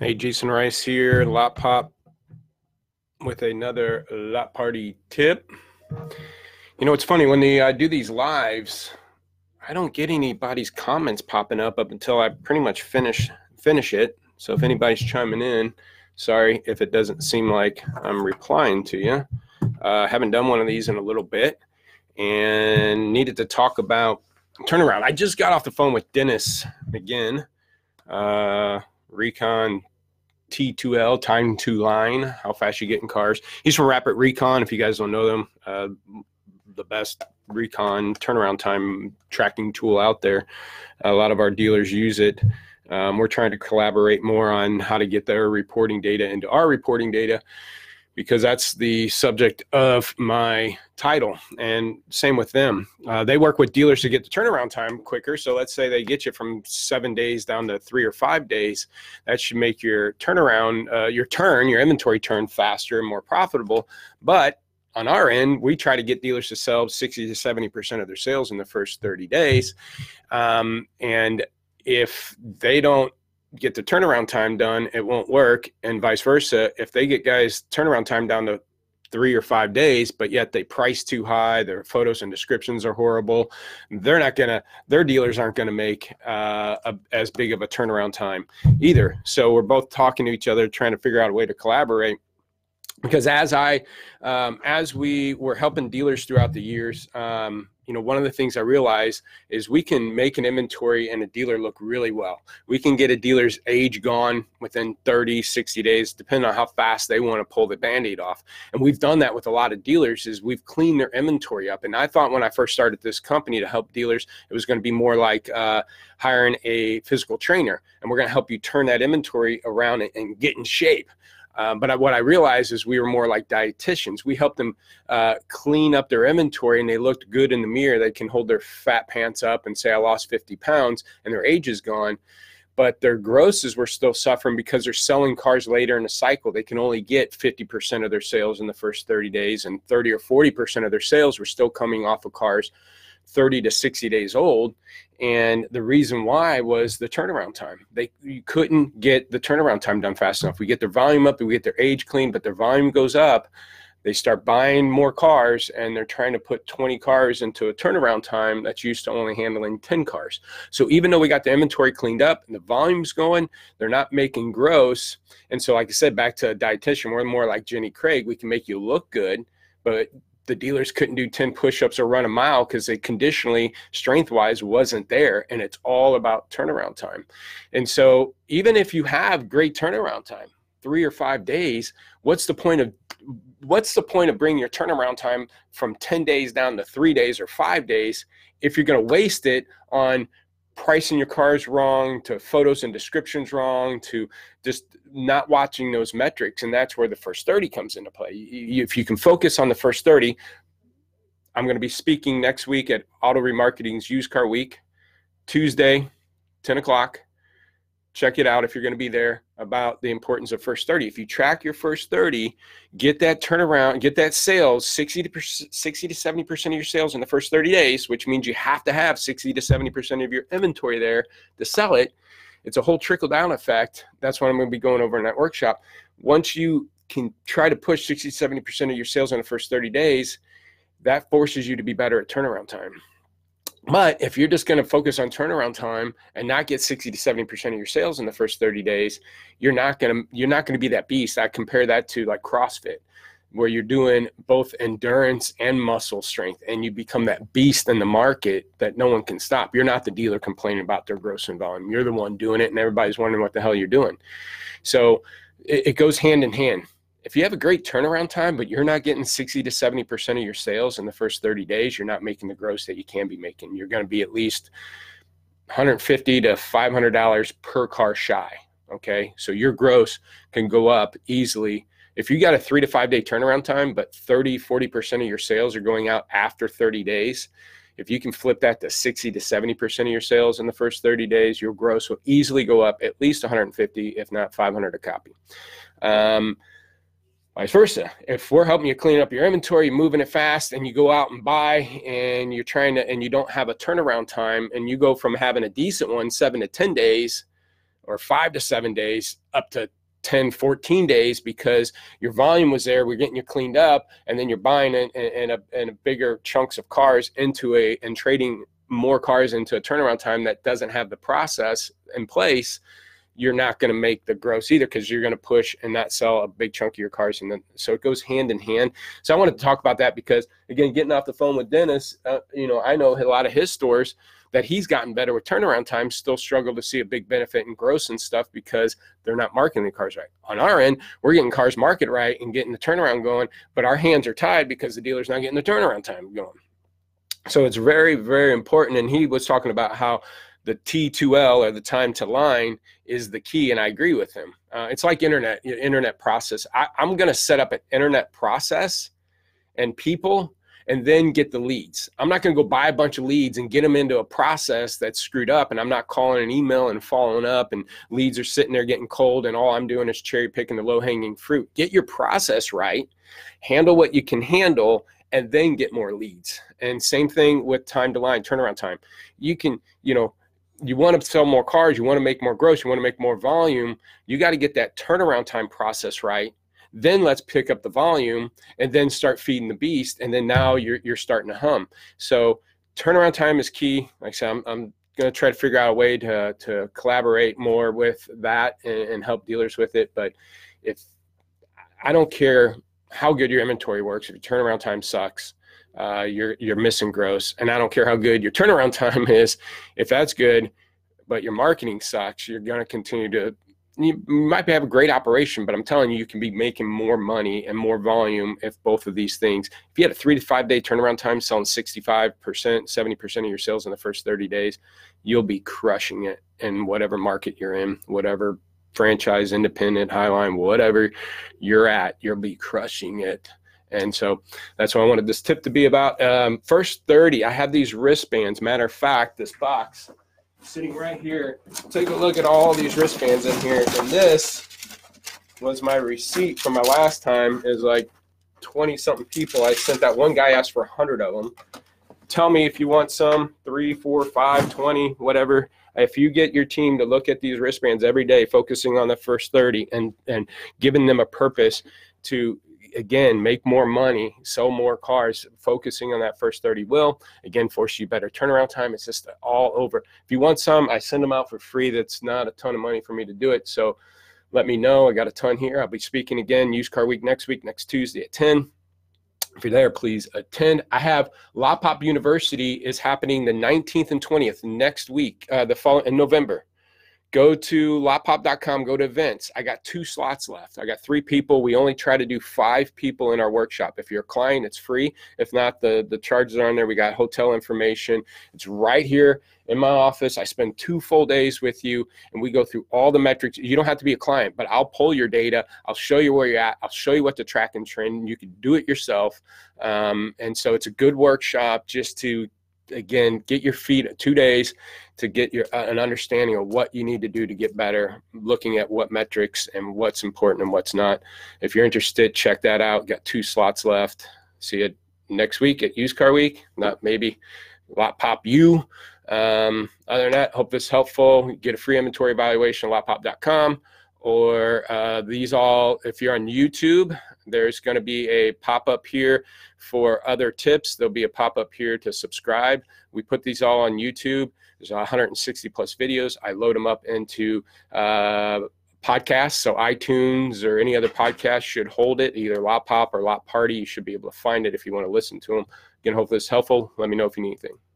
Hey, Jason Rice here, Lot Pop, with another Lot Party tip. You know, it's funny when they uh, do these lives, I don't get anybody's comments popping up up until I pretty much finish finish it. So if anybody's chiming in, sorry if it doesn't seem like I'm replying to you. Uh, haven't done one of these in a little bit, and needed to talk about turnaround. I just got off the phone with Dennis again. Uh, Recon T2L, time to line, how fast you get in cars. He's from Rapid Recon. If you guys don't know them, uh, the best recon turnaround time tracking tool out there. A lot of our dealers use it. Um, we're trying to collaborate more on how to get their reporting data into our reporting data because that's the subject of my title. And same with them. Uh, they work with dealers to get the turnaround time quicker. So let's say they get you from seven days down to three or five days. That should make your turnaround, uh, your turn, your inventory turn faster and more profitable. But on our end, we try to get dealers to sell 60 to 70% of their sales in the first 30 days. Um, and if they don't get the turnaround time done, it won't work, and vice versa. If they get guys turnaround time down to three or five days, but yet they price too high, their photos and descriptions are horrible, they're not gonna, their dealers aren't gonna make uh, a, as big of a turnaround time either. So we're both talking to each other, trying to figure out a way to collaborate because as I, um, as we were helping dealers throughout the years, um, you know, one of the things I realized is we can make an inventory and a dealer look really well. We can get a dealer's age gone within 30, 60 days, depending on how fast they want to pull the band-aid off. And we've done that with a lot of dealers is we've cleaned their inventory up. And I thought when I first started this company to help dealers, it was going to be more like uh, hiring a physical trainer. And we're going to help you turn that inventory around and, and get in shape. Um, but I, what I realized is we were more like dietitians. We helped them uh, clean up their inventory and they looked good in the mirror. They can hold their fat pants up and say, I lost 50 pounds and their age is gone. But their grosses were still suffering because they're selling cars later in the cycle. They can only get 50% of their sales in the first 30 days, and 30 or 40% of their sales were still coming off of cars 30 to 60 days old. And the reason why was the turnaround time. They you couldn't get the turnaround time done fast enough. We get their volume up, we get their age clean, but their volume goes up. They start buying more cars and they're trying to put 20 cars into a turnaround time that's used to only handling 10 cars. So even though we got the inventory cleaned up and the volume's going, they're not making gross. And so, like I said, back to a dietitian, we're more like Jenny Craig. We can make you look good, but the dealers couldn't do 10 push-ups or run a mile because they conditionally strength wise wasn't there and it's all about turnaround time. And so even if you have great turnaround time three or five days what's the point of what's the point of bringing your turnaround time from 10 days down to three days or five days if you're going to waste it on pricing your cars wrong to photos and descriptions wrong to just not watching those metrics and that's where the first 30 comes into play. If you can focus on the first 30 i'm going to be speaking next week at auto remarketing's used car week tuesday 10 o'clock check it out if you're going to be there about the importance of first 30 if you track your first 30 get that turnaround get that sales 60 to 60 to 70 percent of your sales in the first 30 days which means you have to have 60 to 70 percent of your inventory there to sell it. It's a whole trickle down effect. That's what i'm going to be going over in that workshop. Once you can try to push 60 70 percent of your sales in the first 30 days that forces you to be better at turnaround time but if you're just going to focus on turnaround time and not get 60 to 70% of your sales in the first 30 days, you're not going to you're not going to be that beast. I compare that to like CrossFit where you're doing both endurance and muscle strength and you become that beast in the market that no one can stop. You're not the dealer complaining about their gross and volume. You're the one doing it and everybody's wondering what the hell you're doing. So it, it goes hand in hand if you have a great turnaround time, but you're not getting 60 to 70% of your sales in the first 30 days, you're not making the gross that you can be making. You're going to be at least 150 to $500 per car shy. Okay. So your gross can go up easily. If you got a three to five day turnaround time, but 30, 40% of your sales are going out after 30 days, if you can flip that to 60 to 70% of your sales in the first 30 days, your gross will easily go up at least 150, if not 500 a copy. Um, vice versa. If we're helping you clean up your inventory, you're moving it fast, and you go out and buy, and you're trying to, and you don't have a turnaround time, and you go from having a decent one, seven to ten days, or five to seven days up to 10, 14 days because your volume was there. We're getting you cleaned up, and then you're buying in, in, a, in a bigger chunks of cars into a and trading more cars into a turnaround time that doesn't have the process in place. You're not going to make the gross either because you're going to push and not sell a big chunk of your cars, and then so it goes hand in hand. So I wanted to talk about that because again, getting off the phone with Dennis, uh, you know, I know a lot of his stores that he's gotten better with turnaround times still struggle to see a big benefit in gross and stuff because they're not marketing the cars right. On our end, we're getting cars market right and getting the turnaround going, but our hands are tied because the dealer's not getting the turnaround time going. So it's very, very important. And he was talking about how the T2L or the time to line is the key, and I agree with him. Uh, it's like internet, internet process. I, I'm going to set up an internet process and people and then get the leads. I'm not going to go buy a bunch of leads and get them into a process that's screwed up. And I'm not calling an email and following up, and leads are sitting there getting cold, and all I'm doing is cherry picking the low hanging fruit. Get your process right, handle what you can handle, and then get more leads. And same thing with time to line, turnaround time. You can, you know, you want to sell more cars, you want to make more gross, you want to make more volume. You got to get that turnaround time process right then let's pick up the volume and then start feeding the beast. And then now you're, you're starting to hum. So turnaround time is key. Like I said, I'm, I'm going to try to figure out a way to, to collaborate more with that and, and help dealers with it. But if I don't care how good your inventory works, if your turnaround time sucks, uh, you're you're missing gross. And I don't care how good your turnaround time is, if that's good, but your marketing sucks, you're to continue to you might have a great operation, but I'm telling you, you can be making more money and more volume if both of these things. If you had a three to five day turnaround time, selling 65%, 70% of your sales in the first 30 days, you'll be crushing it in whatever market you're in, whatever franchise, independent, highline, whatever you're at, you'll be crushing it. And so that's what I wanted this tip to be about. Um, first 30, I have these wristbands. Matter of fact, this box sitting right here. Take a look at all these wristbands in here. And this was my receipt from my last time is like 20 something people. I sent that one guy asked for 100 of them. Tell me if you want some, three, four, five, 20, whatever. If you get your team to look at these wristbands every day, focusing on the first 30 and, and giving them a purpose to again make more money sell more cars focusing on that first 30 will again force you better turnaround time. It's just all over. If you want some i send them out for free. That's not a ton of money for me to do it. So let me know. I got a ton here. I'll be speaking again used car week next week next tuesday at 10 if you're there, please attend. I have Lot Pop University is happening the 19th and 20th next week, uh, the fall in November go to lotpop.com, go to events. I got two slots left. I got three people. We only try to do five people in our workshop. If you're a client, it's free. If not, the, the charges are on there. We got hotel information. It's right here in my office. I spend two full days with you and we go through all the metrics. You don't have to be a client, but I'll pull your data. I'll show you where you're at. I'll show you what to track and trend. You can do it yourself. Um, and so it's a good workshop just to again get your feet two days to get your uh, an understanding of what you need to do to get better looking at what metrics and what's important and what's not. If you're interested check that out. Got two slots left. See you next week at used car week. Not maybe lot pop you. Um, other than that hope this helpful. Get a free inventory evaluation at lotpop.com or uh, these all if you're on youtube there's going to be a pop-up here for other tips. There'll be a pop-up here to subscribe. We put these all on YouTube. There's 160 plus videos. I load them up into uh, podcasts. So iTunes or any other podcast should hold it, either Lot Pop or Lot Party. You should be able to find it if you want to listen to them. Again, hope this is helpful. Let me know if you need anything.